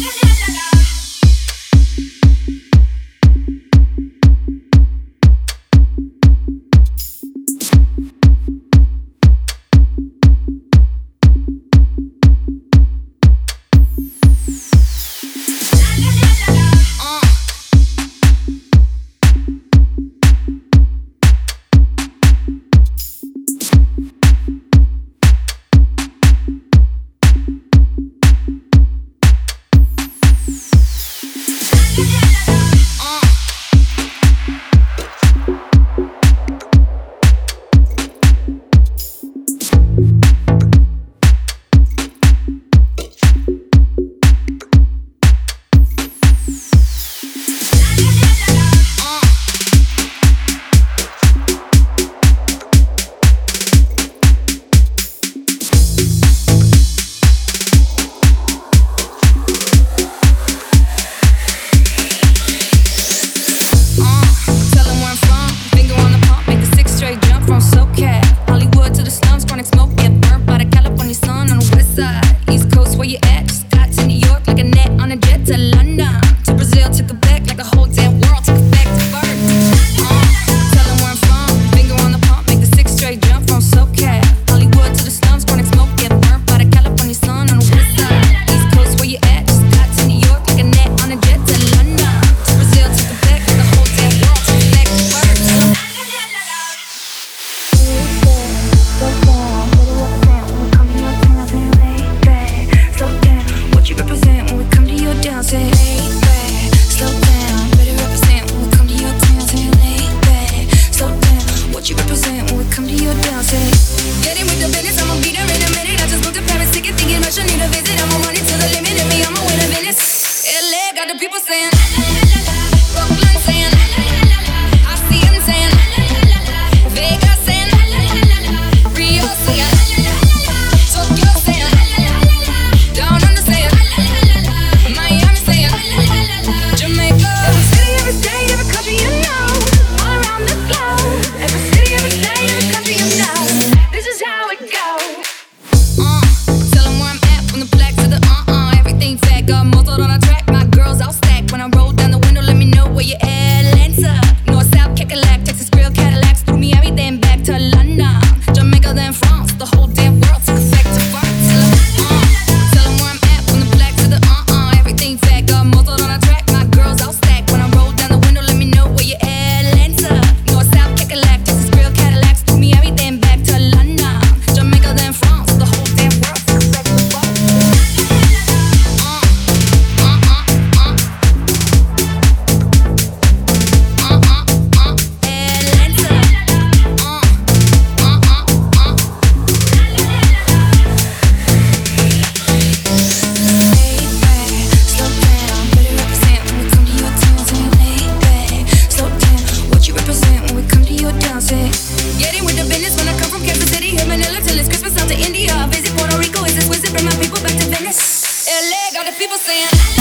la la LA saying.